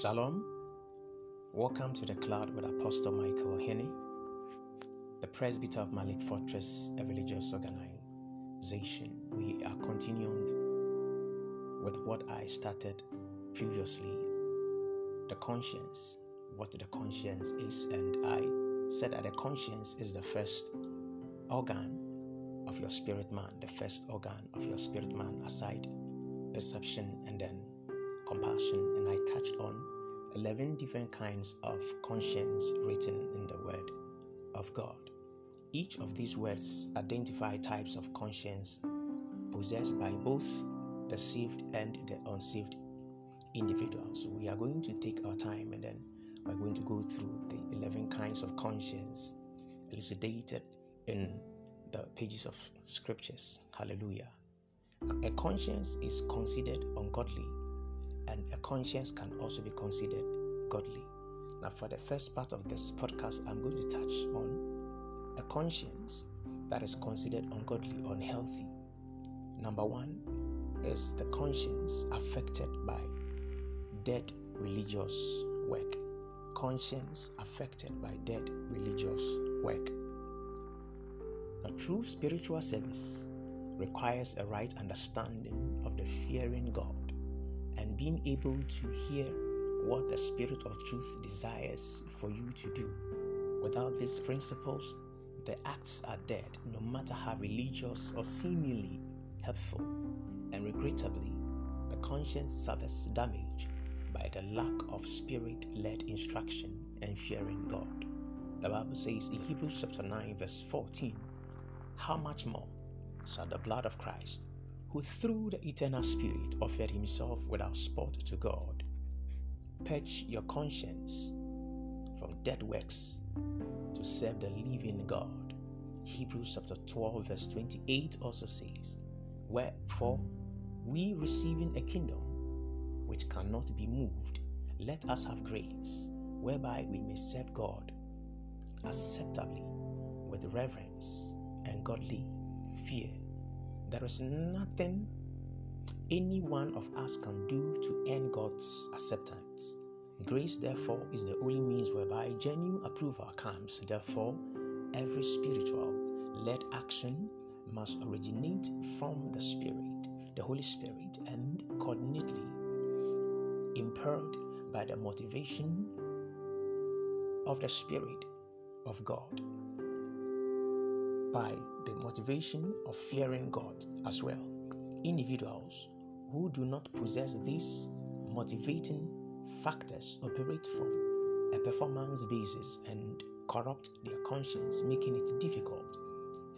Shalom. Welcome to the Cloud with Apostle Michael Henney, the presbyter of Malik Fortress, a religious organization. We are continuing with what I started previously the conscience, what the conscience is. And I said that the conscience is the first organ of your spirit man, the first organ of your spirit man, aside perception and then compassion. And I touched on 11 different kinds of conscience written in the Word of God. Each of these words identify types of conscience possessed by both the saved and the unsaved individuals. So we are going to take our time and then we're going to go through the 11 kinds of conscience elucidated in the pages of scriptures. Hallelujah. A conscience is considered ungodly and a conscience can also be considered godly. Now, for the first part of this podcast, I'm going to touch on a conscience that is considered ungodly, unhealthy. Number one is the conscience affected by dead religious work. Conscience affected by dead religious work. A true spiritual service requires a right understanding of the fearing God and being able to hear what the Spirit of truth desires for you to do. Without these principles, the acts are dead, no matter how religious or seemingly helpful. And regrettably, the conscience suffers damage by the lack of spirit led instruction and fearing God. The Bible says in Hebrews chapter 9, verse 14, How much more shall the blood of Christ, who through the eternal Spirit offered himself without spot to God, purge your conscience from dead works to serve the living God. Hebrews chapter 12, verse 28 also says, Wherefore, we receiving a kingdom which cannot be moved, let us have grace whereby we may serve God acceptably with reverence and godly fear. There is nothing any one of us can do to earn God's acceptance. Grace, therefore, is the only means whereby genuine approval comes. Therefore, every spiritual led action must originate from the Spirit, the Holy Spirit, and coordinately impelled by the motivation of the Spirit of God, by the motivation of fearing God as well. Individuals who do not possess these motivating factors operate from a performance basis and corrupt their conscience, making it difficult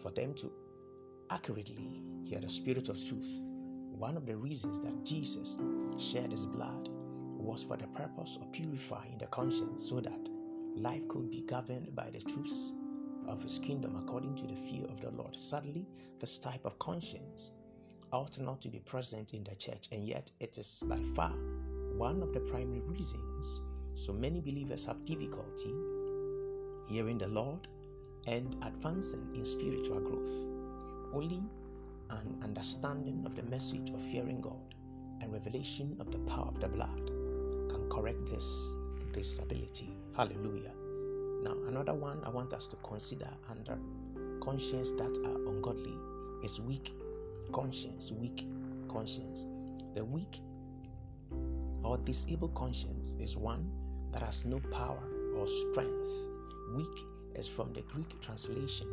for them to accurately hear the Spirit of truth. One of the reasons that Jesus shed his blood was for the purpose of purifying the conscience so that life could be governed by the truths of his kingdom according to the fear of the Lord. Sadly, this type of conscience ought not to be present in the church, and yet it is by far one of the primary reasons so many believers have difficulty hearing the Lord and advancing in spiritual growth. Only an understanding of the message of fearing God and revelation of the power of the blood can correct this disability. Hallelujah. Now, another one I want us to consider under uh, conscience that are ungodly is weak conscience. Weak conscience. The weak or disabled conscience is one that has no power or strength. Weak is from the Greek translation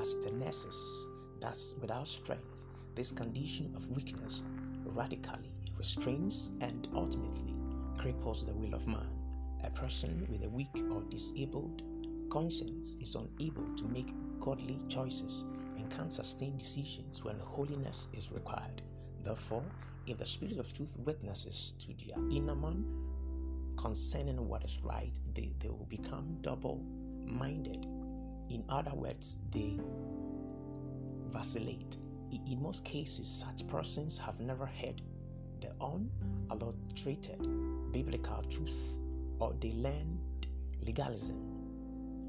as tenacious, thus without strength. This condition of weakness radically restrains and ultimately cripples the will of man. A person with a weak or disabled conscience is unable to make godly choices and can't sustain decisions when holiness is required. Therefore, if the Spirit of truth witnesses to their inner man concerning what is right, they, they will become double minded. In other words, they vacillate. In most cases, such persons have never heard the unadulterated biblical truth or they learned legalism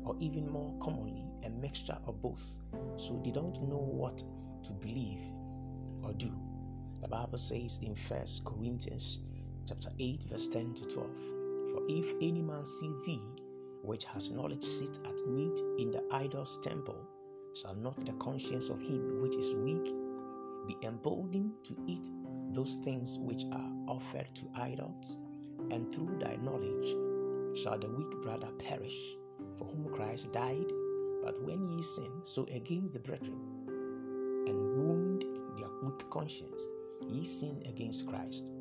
or even more commonly a mixture of both so they don't know what to believe or do the bible says in first corinthians chapter 8 verse 10 to 12 For if any man see thee, which has knowledge, sit at meat in the idol's temple, shall not the conscience of him which is weak be emboldened to eat those things which are offered to idols? And through thy knowledge shall the weak brother perish, for whom Christ died. But when ye sin, so against the brethren, and wound their weak conscience, ye sin against Christ.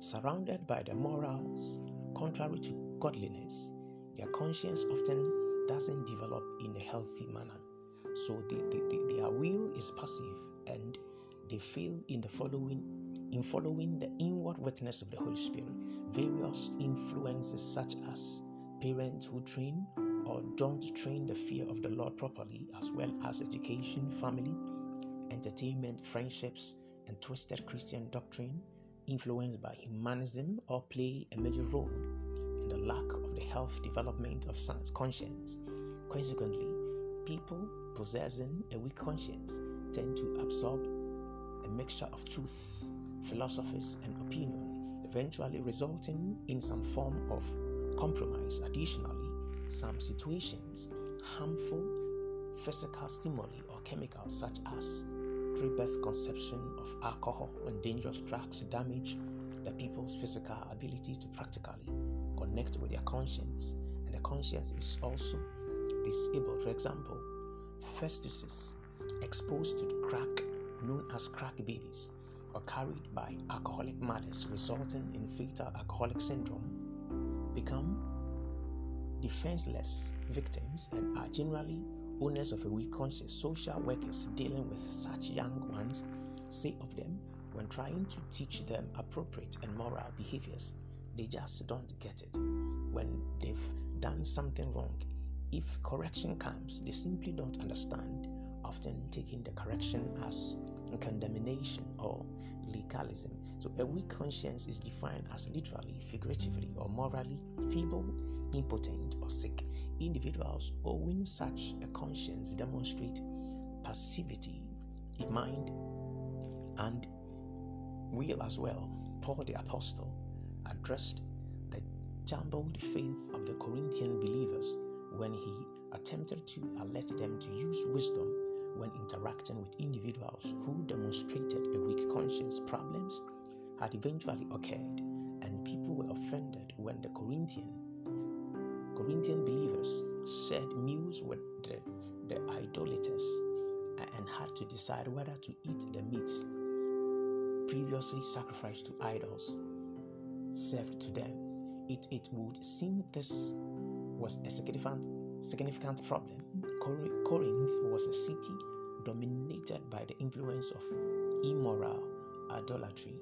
Surrounded by the morals contrary to godliness, their conscience often doesn't develop in a healthy manner. So they, they, they, their will is passive and they fail in the following in following the inward witness of the Holy Spirit. Various influences such as parents who train or don't train the fear of the Lord properly, as well as education, family, entertainment, friendships, and twisted Christian doctrine influenced by humanism or play a major role in the lack of the health development of science conscience. Consequently, people possessing a weak conscience tend to absorb a mixture of truth, philosophies, and opinion, eventually resulting in some form of compromise. Additionally, some situations, harmful physical stimuli or chemicals such as pre-birth conception of alcohol and dangerous drugs damage the people's physical ability to practically connect with their conscience and the conscience is also disabled for example fetuses exposed to crack known as crack babies or carried by alcoholic mothers resulting in fetal alcoholic syndrome become defenseless victims and are generally owners of a weak conscience, social workers dealing with such young ones say of them when trying to teach them appropriate and moral behaviors, they just don't get it. When they've done something wrong, if correction comes, they simply don't understand, often taking the correction as condemnation or legalism. So, a weak conscience is defined as literally, figuratively, or morally feeble, impotent, or sick. Individuals owing such a conscience demonstrate passivity in mind and will as well. Paul the Apostle addressed the jumbled faith of the Corinthian believers when he attempted to alert them to use wisdom when interacting with individuals who demonstrated a weak conscience. Problems had eventually occurred, and people were offended when the Corinthian Corinthian believers shared meals with the, the idolaters and had to decide whether to eat the meats previously sacrificed to idols served to them. It, it would seem this was a significant, significant problem. Corinth was a city dominated by the influence of immoral idolatry,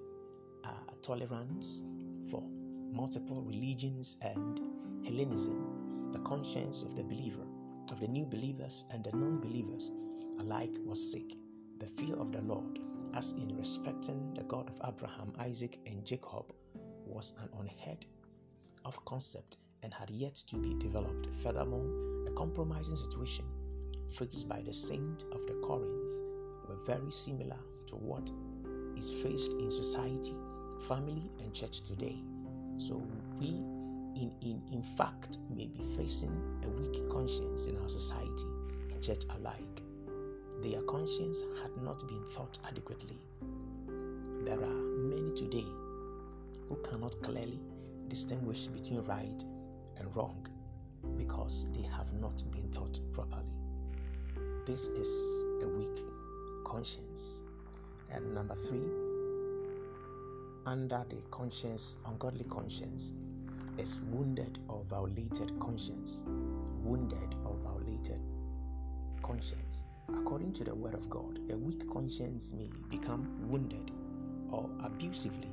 uh, tolerance for multiple religions, and Hellenism, the conscience of the believer, of the new believers and the non believers alike was sick. The fear of the Lord, as in respecting the God of Abraham, Isaac, and Jacob, was an unheard of concept and had yet to be developed. Furthermore, compromising situation faced by the saint of the Corinth were very similar to what is faced in society, family, and church today. So we in, in, in fact may be facing a weak conscience in our society and church alike. Their conscience had not been thought adequately. There are many today who cannot clearly distinguish between right and wrong because they have not been taught properly. This is a weak conscience. And number three, under the conscience, ungodly conscience, is wounded or violated conscience. Wounded or violated conscience. According to the Word of God, a weak conscience may become wounded or abusively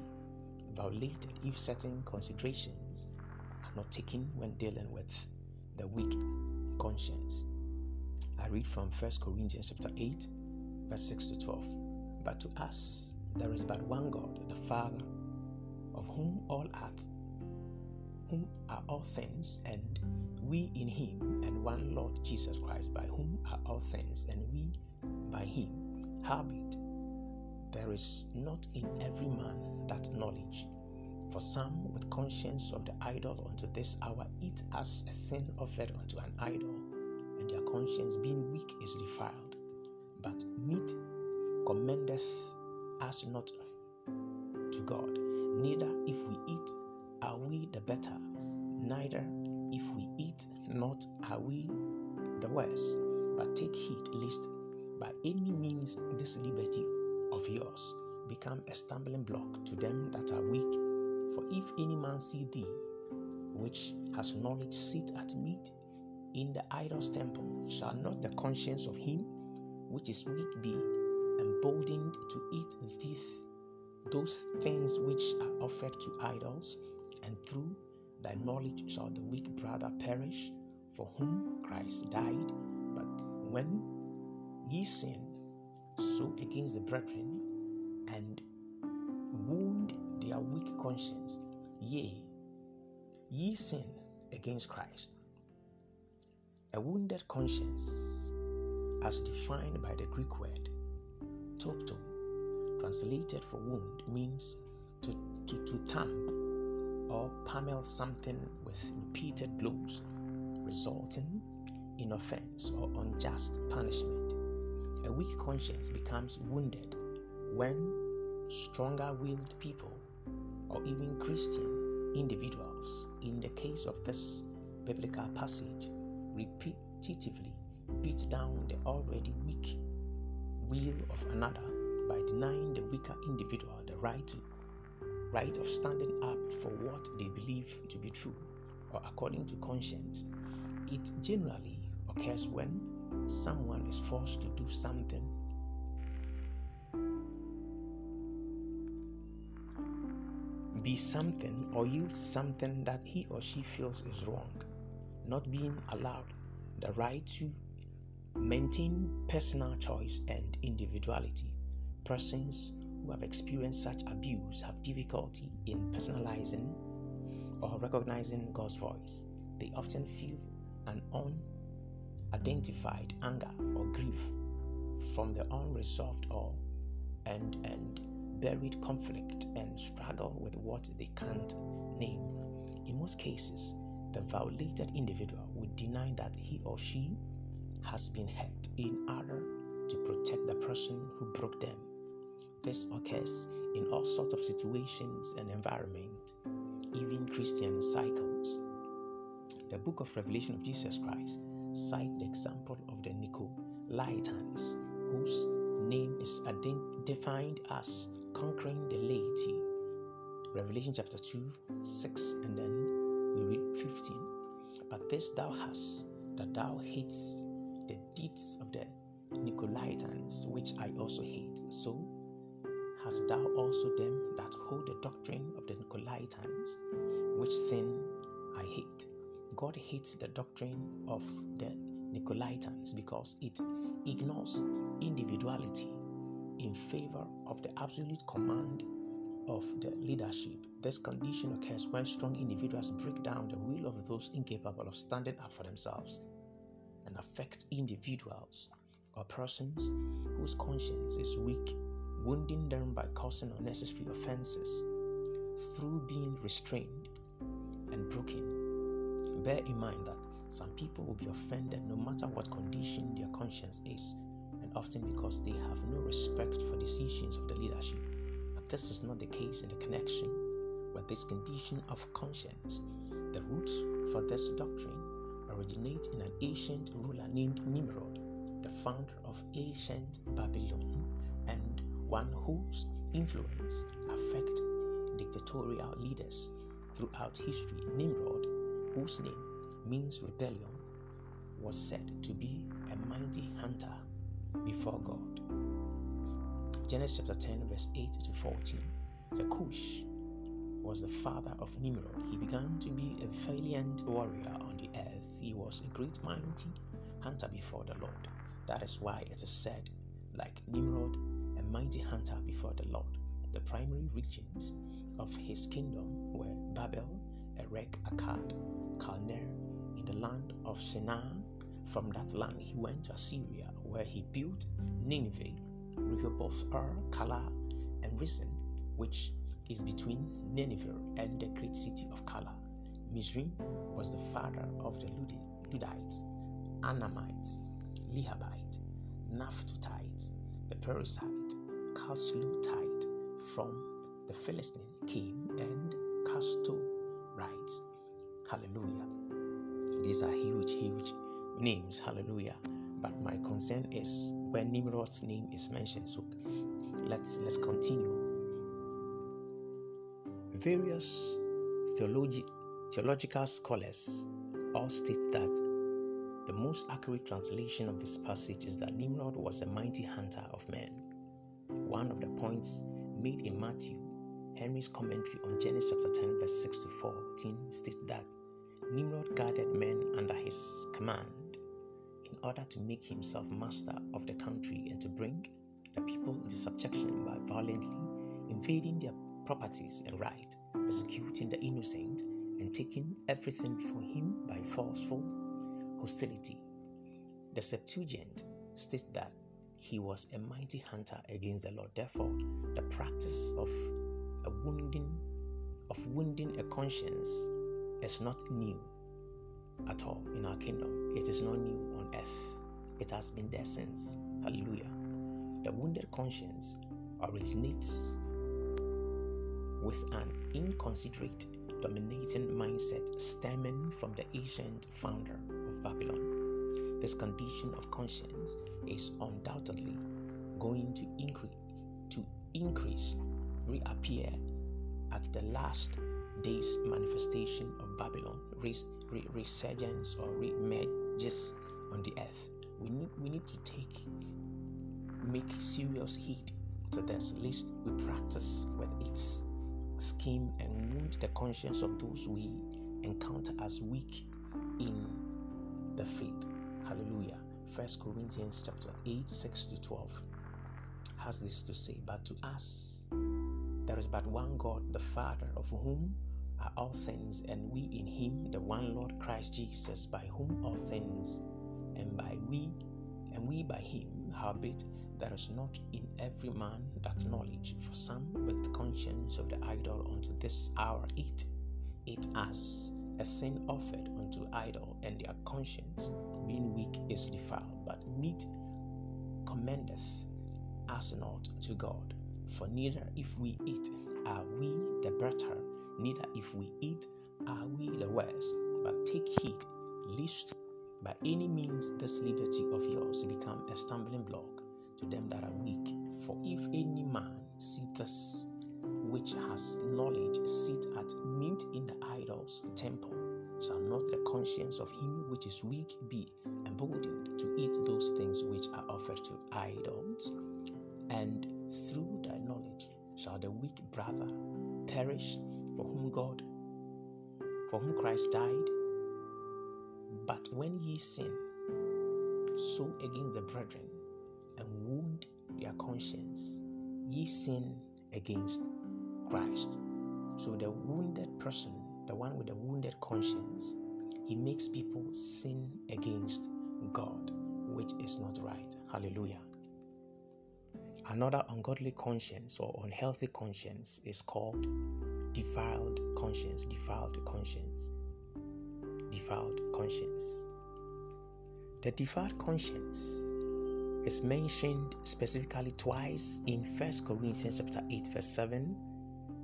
violated if certain considerations are not taken when dealing with the weak conscience. I read from 1 Corinthians chapter 8, verse 6 to 12. But to us there is but one God, the Father, of whom all earth whom are all things, and we in him, and one Lord Jesus Christ, by whom are all things, and we by him. Howbeit, there is not in every man that knowledge, For some, with conscience of the idol unto this hour, eat as a thing offered unto an idol, and their conscience being weak is defiled. But meat commendeth us not to God. Neither if we eat are we the better, neither if we eat not are we the worse. But take heed lest by any means this liberty of yours become a stumbling block to them that are weak. If any man see thee, which has knowledge, sit at meat in the idol's temple, shall not the conscience of him which is weak be emboldened to eat these those things which are offered to idols, and through thy knowledge shall the weak brother perish, for whom Christ died. But when ye sin, so against the brethren, and wound their weak conscience, yea, ye sin against Christ. A wounded conscience, as defined by the Greek word topto, translated for wound, means to, to, to thump or pummel something with repeated blows, resulting in offense or unjust punishment. A weak conscience becomes wounded when stronger willed people or even Christian individuals, in the case of this biblical passage, repetitively beat down the already weak will of another by denying the weaker individual the right to right of standing up for what they believe to be true or according to conscience. It generally occurs when someone is forced to do something be something or use something that he or she feels is wrong, not being allowed the right to maintain personal choice and individuality. Persons who have experienced such abuse have difficulty in personalizing or recognizing God's voice. They often feel an unidentified anger or grief from the unresolved or and and buried conflict and struggle with what they can't name. In most cases, the violated individual would deny that he or she has been hurt in order to protect the person who broke them. This occurs in all sorts of situations and environments, even Christian cycles. The book of Revelation of Jesus Christ cites the example of the Nicolaitans, whose name is defined as conquering the laity. Revelation chapter 2, 6, and then we read 15. But this thou hast, that thou hates the deeds of the Nicolaitans, which I also hate. So hast thou also them that hold the doctrine of the Nicolaitans, which thing I hate. God hates the doctrine of the Nicolaitans because it ignores individuality in favor of the absolute command of the leadership. This condition occurs when strong individuals break down the will of those incapable of standing up for themselves and affect individuals or persons whose conscience is weak, wounding them by causing unnecessary offenses through being restrained and broken. Bear in mind that some people will be offended no matter what condition their conscience is, often because they have no respect for decisions of the leadership. But this is not the case in the connection with this condition of conscience. The roots for this doctrine originate in an ancient ruler named Nimrod, the founder of ancient Babylon, and one whose influence affect dictatorial leaders throughout history. Nimrod, whose name means rebellion, was said to be a mighty hunter before God. Genesis chapter 10, verse 8 to 14. The Cush was the father of Nimrod. He began to be a valiant warrior on the earth. He was a great mighty hunter before the Lord. That is why it is said, like Nimrod, a mighty hunter before the Lord. The primary regions of his kingdom were Babel, Erech, Akkad, Calneh, in the land of Shinar. From that land he went to Assyria, where he built Nineveh, Rehoboth, Ur, Calah, and Resen, which is between Nineveh and the great city of Calah. Mizraim was the father of the Ludites, Anamites, Lehabite, Naphtuhites, the Perizzite, Casluhite from the Philistine came and Castorites. Hallelujah. These are huge, huge names. Hallelujah. But my concern is when Nimrod's name is mentioned. So let's let's continue. Various theologi- theological scholars all state that the most accurate translation of this passage is that Nimrod was a mighty hunter of men. One of the points made in Matthew, Henry's commentary on Genesis chapter 10, verse 6 to 14, states that Nimrod guided men under his command in order to make himself master of the country and to bring the people into subjection by violently invading their properties and right, persecuting the innocent, and taking everything before him by forceful hostility. The Septuagint states that he was a mighty hunter against the Lord. Therefore, the practice of a wounding of wounding a conscience is not new at all in our kingdom. It is not new on earth. It has been there since. Hallelujah. The wounded conscience originates with an inconsiderate dominating mindset stemming from the ancient founder of Babylon. This condition of conscience is undoubtedly going to increase to increase, reappear at the last days manifestation of Babylon, re, resurgence or reemerges on the earth. We need we need to take make serious heed to this, lest we practice with its scheme and wound the conscience of those we encounter as weak in the faith. Hallelujah. First Corinthians chapter 8, 6 to 12 has this to say, but to us there is but one God, the Father, of whom are all things, and we in him, the one Lord Christ Jesus, by whom all things, and by we, and we by him, howbeit there is not in every man that knowledge, for some with conscience of the idol unto this hour eat it as a thing offered unto idol, and their conscience, being weak, is defiled. But meat commendeth us not to God. For neither if we eat are we the better, neither if we eat are we the worse. But take heed, lest by any means this liberty of yours become a stumbling block to them that are weak. For if any man see this which has knowledge sit at meat in the idol's temple, shall not the conscience of him which is weak be emboldened to eat those things which are offered to idols? And through thy knowledge shall the weak brother perish for whom God, for whom Christ died? But when ye sin, so against the brethren, and wound their conscience, ye sin against Christ. So the wounded person, the one with the wounded conscience, he makes people sin against God, which is not right. Hallelujah. Another ungodly conscience or unhealthy conscience is called defiled conscience. Defiled conscience. Defiled conscience. The defiled conscience is mentioned specifically twice in 1 Corinthians chapter 8 verse 7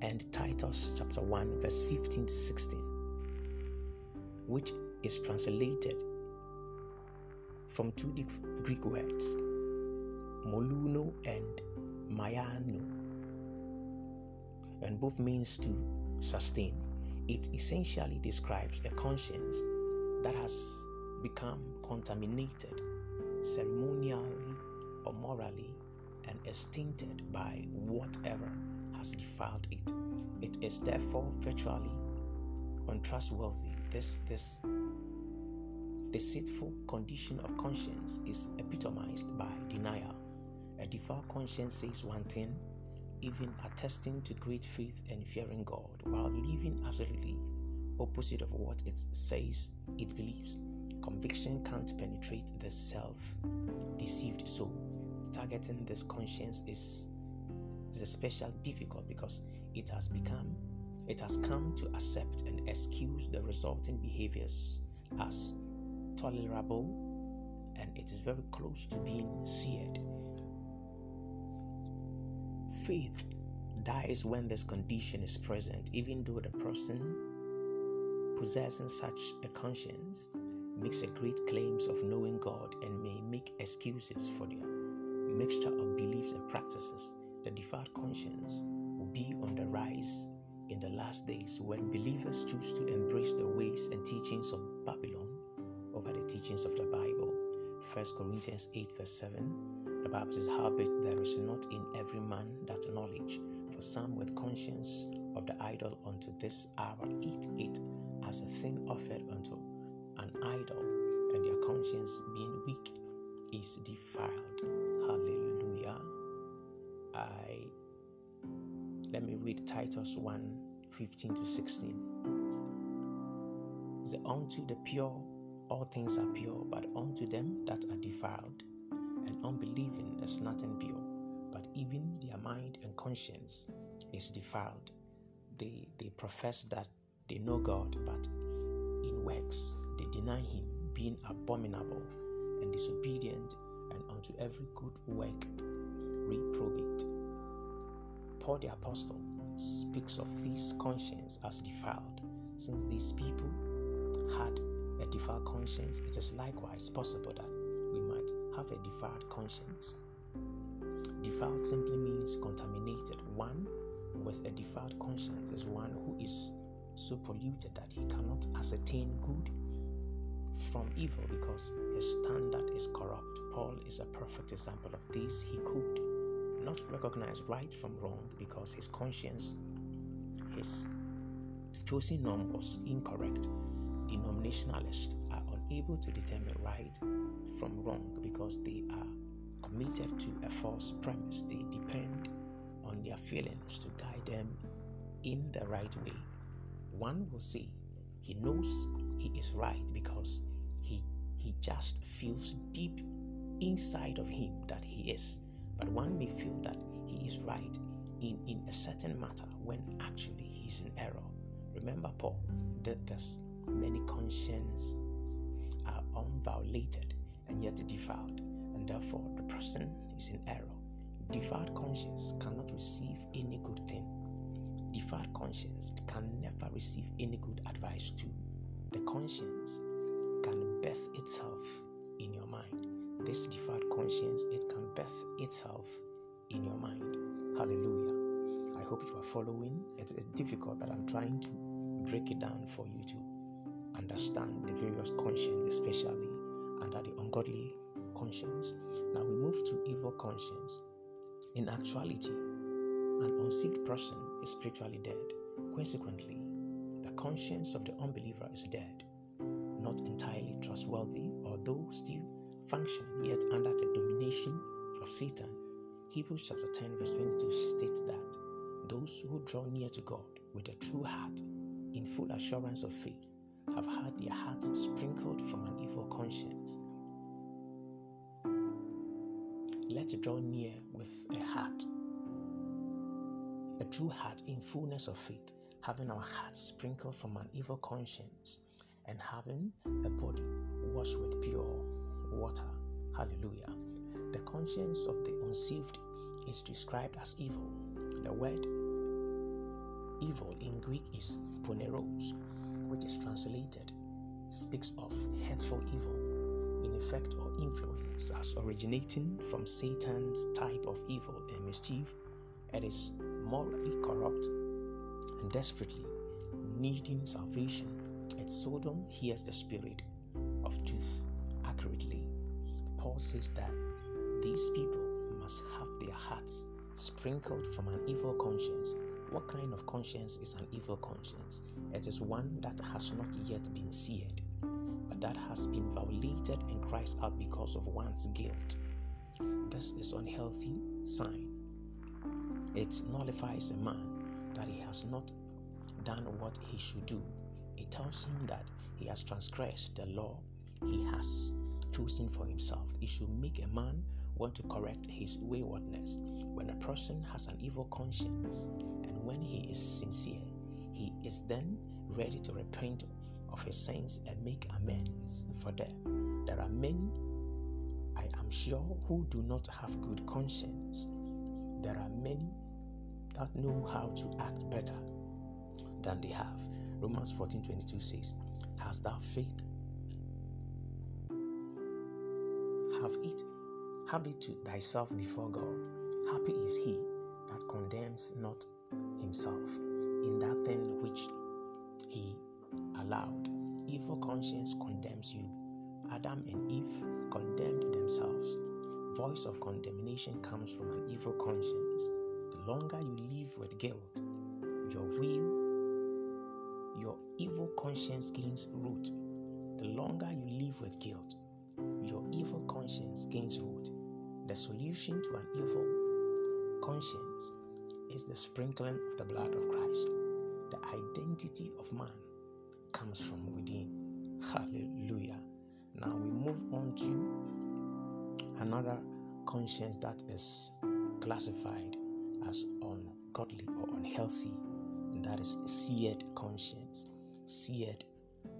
and Titus chapter 1, verse 15 to 16, which is translated from two Greek words, moluno and mayano, and both means to sustain. It essentially describes a conscience that has become contaminated ceremonially or morally and is tainted by whatever has defiled it. It is therefore virtually untrustworthy. This this deceitful condition of conscience is epitomized by denial. A devout conscience says one thing, even attesting to great faith and fearing God, while living absolutely opposite of what it says it believes. Conviction can't penetrate the self deceived soul. Targeting this conscience is is especially difficult because it has become it has come to accept and excuse the resulting behaviors as tolerable and it is very close to being seared. Faith dies when this condition is present, even though the person possessing such a conscience makes a great claims of knowing God and may make excuses for their mixture of beliefs and practices. The defied conscience will be on the rise in the last days when believers choose to embrace the ways and teachings of Babylon over the teachings of the Bible. 1 Corinthians 8, verse 7. The Bible says, Howbeit there is not in every man that knowledge, for some with conscience of the idol unto this hour eat it as a thing offered unto an idol, and their conscience being weak is defiled. Hallelujah. I let me read Titus 1 15 to 16. The unto the pure all things are pure, but unto them that are defiled and unbelieving is nothing pure, but even their mind and conscience is defiled. They they profess that they know God, but in works they deny him, being abominable and disobedient, and unto every good work reprobate. Paul the Apostle speaks of this conscience as defiled, since these people had a defiled conscience, it is likewise possible that have a defiled conscience. Defiled simply means contaminated. One with a defiled conscience is one who is so polluted that he cannot ascertain good from evil because his standard is corrupt. Paul is a perfect example of this. He could not recognize right from wrong because his conscience, his chosen norm was incorrect denominationalists unable to determine right from wrong because they are committed to a false premise. They depend on their feelings to guide them in the right way. One will say he knows he is right because he he just feels deep inside of him that he is. But one may feel that he is right in, in a certain matter when actually he is in error. Remember Paul did this many consciences are unviolated and yet defiled, and therefore the person is in error. Defiled conscience cannot receive any good thing. Defiled conscience can never receive any good advice too. The conscience can birth itself in your mind. This defiled conscience, it can birth itself in your mind. Hallelujah. I hope you are following. It's, it's difficult, but I'm trying to break it down for you to understand the various conscience, especially under the ungodly conscience. Now we move to evil conscience. In actuality, an unsaved person is spiritually dead. Consequently, the conscience of the unbeliever is dead, not entirely trustworthy, although still functioning yet under the domination of Satan. Hebrews chapter 10, verse 22 states that those who draw near to God with a true heart, in full assurance of faith, have had their hearts sprinkled from an evil conscience. Let's draw near with a heart, a true heart in fullness of faith, having our hearts sprinkled from an evil conscience, and having a body washed with pure water. Hallelujah. The conscience of the unsaved is described as evil. The word evil in Greek is poneros, which is translated, speaks of hateful evil in effect or influence as originating from Satan's type of evil and mischief. It is morally corrupt and desperately needing salvation. It seldom hears the spirit of truth accurately. Paul says that these people must have their hearts sprinkled from an evil conscience what kind of conscience is an evil conscience? It is one that has not yet been seared, but that has been violated and cries out because of one's guilt. This is an unhealthy sign. It nullifies a man that he has not done what he should do. It tells him that he has transgressed the law he has chosen for himself. It should make a man want to correct his waywardness. When a person has an evil conscience when he is sincere, he is then ready to repent of his sins and make amends for them. There are many, I am sure, who do not have good conscience. There are many that know how to act better than they have. Romans 14 22 says, Hast thou faith? Have it, have it to thyself before God. Happy is he that condemns not himself in that thing which he allowed. Evil conscience condemns you. Adam and Eve condemned themselves. Voice of condemnation comes from an evil conscience. The longer you live with guilt, your will, your evil conscience gains root. The longer you live with guilt, your evil conscience gains root. The solution to an evil conscience is the sprinkling of the blood of Christ. The identity of man comes from within. Hallelujah. Now we move on to another conscience that is classified as ungodly or unhealthy, and that is seared conscience. Seared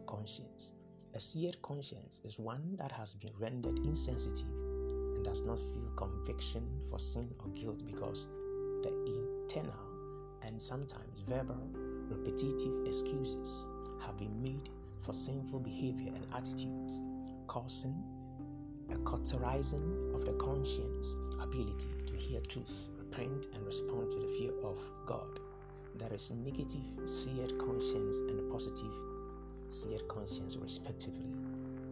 conscience. A seared conscience is one that has been rendered insensitive and does not feel conviction for sin or guilt because the internal and sometimes verbal repetitive excuses have been made for sinful behavior and attitudes, causing a cauterizing of the conscience ability to hear truth, repent, and respond to the fear of God. There is negative seared conscience and positive seared conscience, respectively.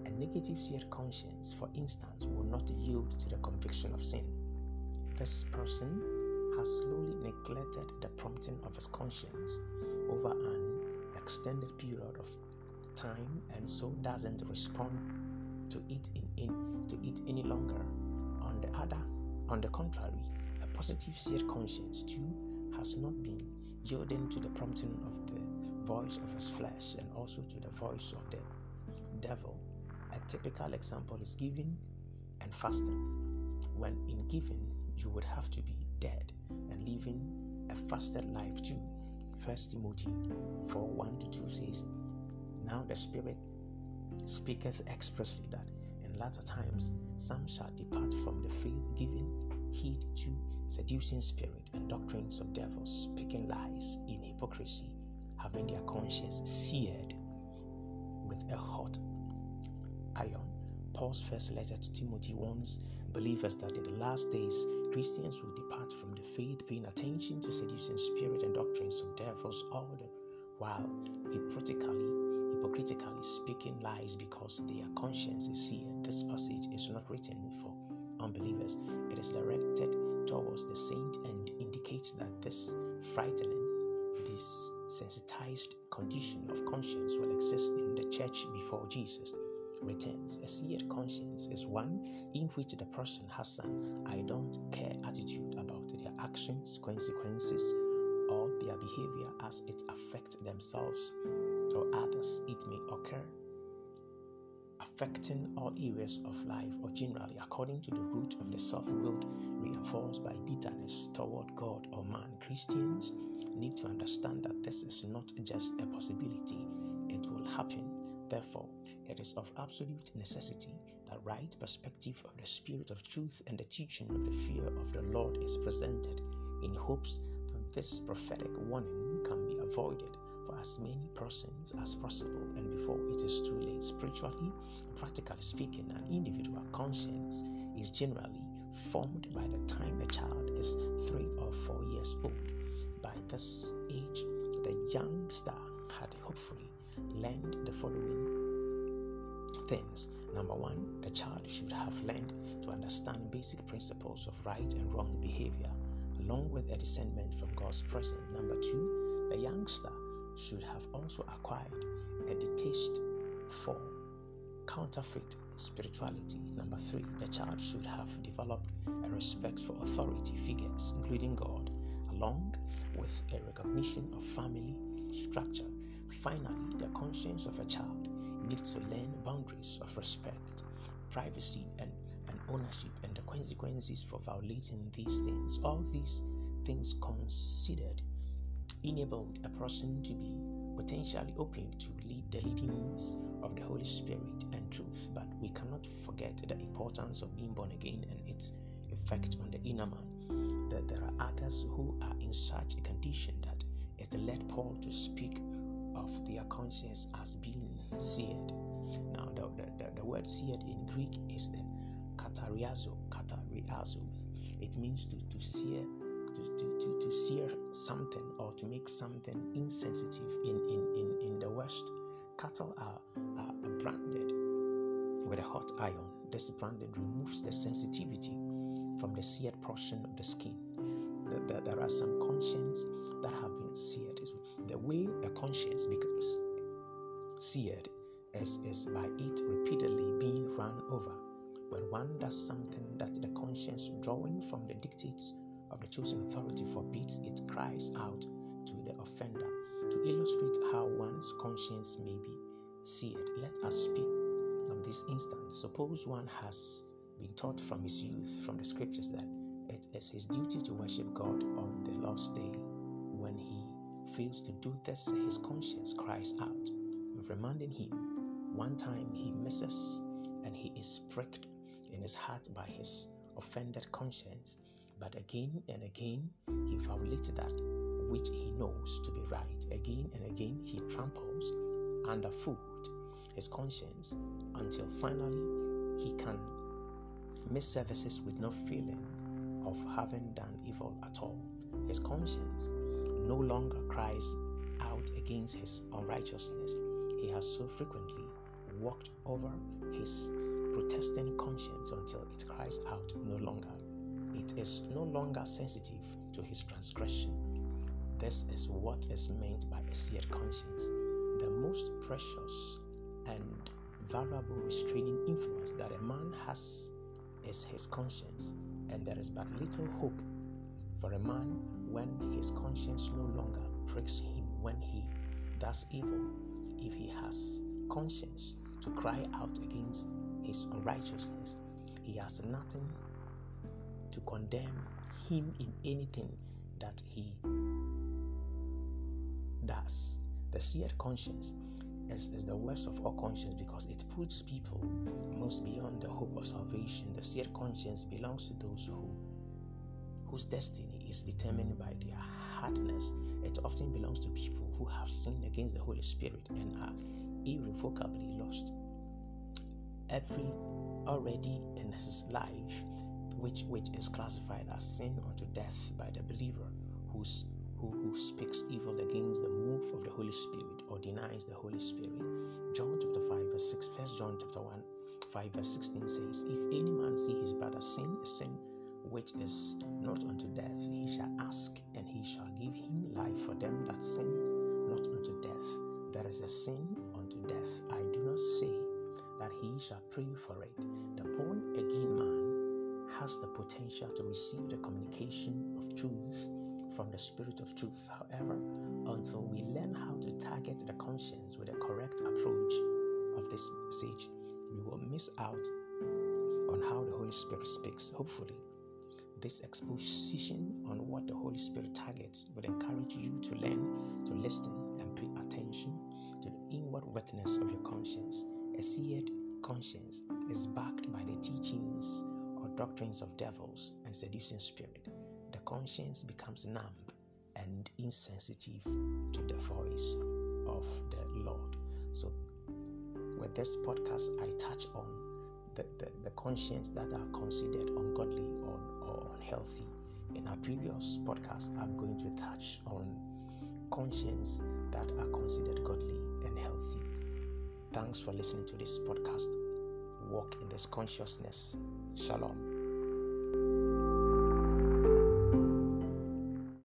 A negative seared conscience, for instance, will not yield to the conviction of sin. This person has slowly neglected the prompting of his conscience over an extended period of time and so doesn't respond to it in, in to it any longer. On the other, on the contrary, a positive seared conscience too has not been yielding to the prompting of the voice of his flesh and also to the voice of the devil. A typical example is giving and fasting. When in giving, you would have to be living a fasted life too. First Timothy 4 1 to 2 says, Now the Spirit speaketh expressly that in latter times some shall depart from the faith, giving heed to seducing spirit and doctrines of devils, speaking lies in hypocrisy, having their conscience seared with a hot iron. Paul's first letter to Timothy warns believers that in the last days Christians will depart from the faith, paying attention to seducing spirit and doctrines of devils the while hypocritically, hypocritically speaking lies because their conscience is seared. This passage is not written for unbelievers. It is directed towards the saint and indicates that this frightening, this sensitized condition of conscience will exist in the church before Jesus returns. A seared conscience is one in which the person has an I don't care attitude about their actions, consequences, or their behavior as it affects themselves or others. It may occur affecting all areas of life or generally according to the root of the self-willed reinforced by bitterness toward God or man. Christians need to understand that this is not just a possibility, it will happen. Therefore, it is of absolute necessity that right perspective of the spirit of truth and the teaching of the fear of the Lord is presented in hopes that this prophetic warning can be avoided for as many persons as possible and before it is too late. Spiritually, practically speaking, an individual conscience is generally formed by the time the child is three or four years old. By this age, the youngster had hopefully learned the following things. Number one, the child should have learned to understand basic principles of right and wrong behavior, along with a discernment from God's presence. Number two, the youngster should have also acquired a distaste for counterfeit spirituality. Number three, the child should have developed a respect for authority figures, including God, along with a recognition of family structure. Finally, the conscience of a child needs to learn boundaries of respect, privacy, and, and ownership, and the consequences for violating these things. All these things considered enabled a person to be potentially open to lead the leadings of the Holy Spirit and truth, but we cannot forget the importance of being born again and its effect on the inner man. That there are others who are in such a condition that it led Paul to speak of their conscience as being seared. Now, the, the, the word seared in Greek is the katariazo, katariazo. It means to, to sear to, to, to, to sear something or to make something insensitive in, in, in, in the West. Cattle are, are branded with a hot iron. This branding removes the sensitivity from the seared portion of the skin. There, there are some conscience that have been seared. The way a conscience becomes seared is, is by it repeatedly being run over. When one does something that the conscience, drawing from the dictates of the chosen authority forbids it cries out to the offender to illustrate how one's conscience may be seared. Let us speak of this instance. Suppose one has been taught from his youth, from the scriptures, that it is his duty to worship God on the last day. When he fails to do this, his conscience cries out, reminding him one time he misses and he is pricked in his heart by his offended conscience but again and again, he violates that which he knows to be right. Again and again, he tramples underfoot his conscience until finally he can miss services with no feeling of having done evil at all. His conscience no longer cries out against his unrighteousness. He has so frequently walked over his protesting conscience until it cries out no longer it is no longer sensitive to his transgression. This is what is meant by a seared conscience. The most precious and valuable restraining influence that a man has is his conscience, and there is but little hope for a man when his conscience no longer pricks him when he does evil. If he has conscience to cry out against his unrighteousness, he has nothing to condemn him in anything that he does. The seared conscience is, is the worst of all conscience because it puts people most beyond the hope of salvation. The seared conscience belongs to those who whose destiny is determined by their hardness. It often belongs to people who have sinned against the Holy Spirit and are irrevocably lost. Every already in his life which which is classified as sin unto death by the believer who's who, who speaks evil against the move of the Holy Spirit or denies the Holy Spirit. John chapter 5, verse 6, First John chapter 1, 5, verse 16 says, If any man see his brother sin a sin which is not unto death, he shall ask, and he shall give him life for them that sin not unto death. There is a sin unto death. I do not say that he shall pray for it. The born again man has the potential to receive the communication of truth from the Spirit of truth. However, until we learn how to target the conscience with a correct approach of this message, we will miss out on how the Holy Spirit speaks. Hopefully, this exposition on what the Holy Spirit targets will encourage you to learn to listen and pay attention to the inward witness of your conscience. A seared conscience is backed by the teachings or doctrines of devils and seducing spirit, the conscience becomes numb and insensitive to the voice of the Lord. So, with this podcast, I touch on the, the, the conscience that are considered ungodly or, or unhealthy. In our previous podcast, I'm going to touch on conscience that are considered godly and healthy. Thanks for listening to this podcast. Walk in this consciousness. Shalom.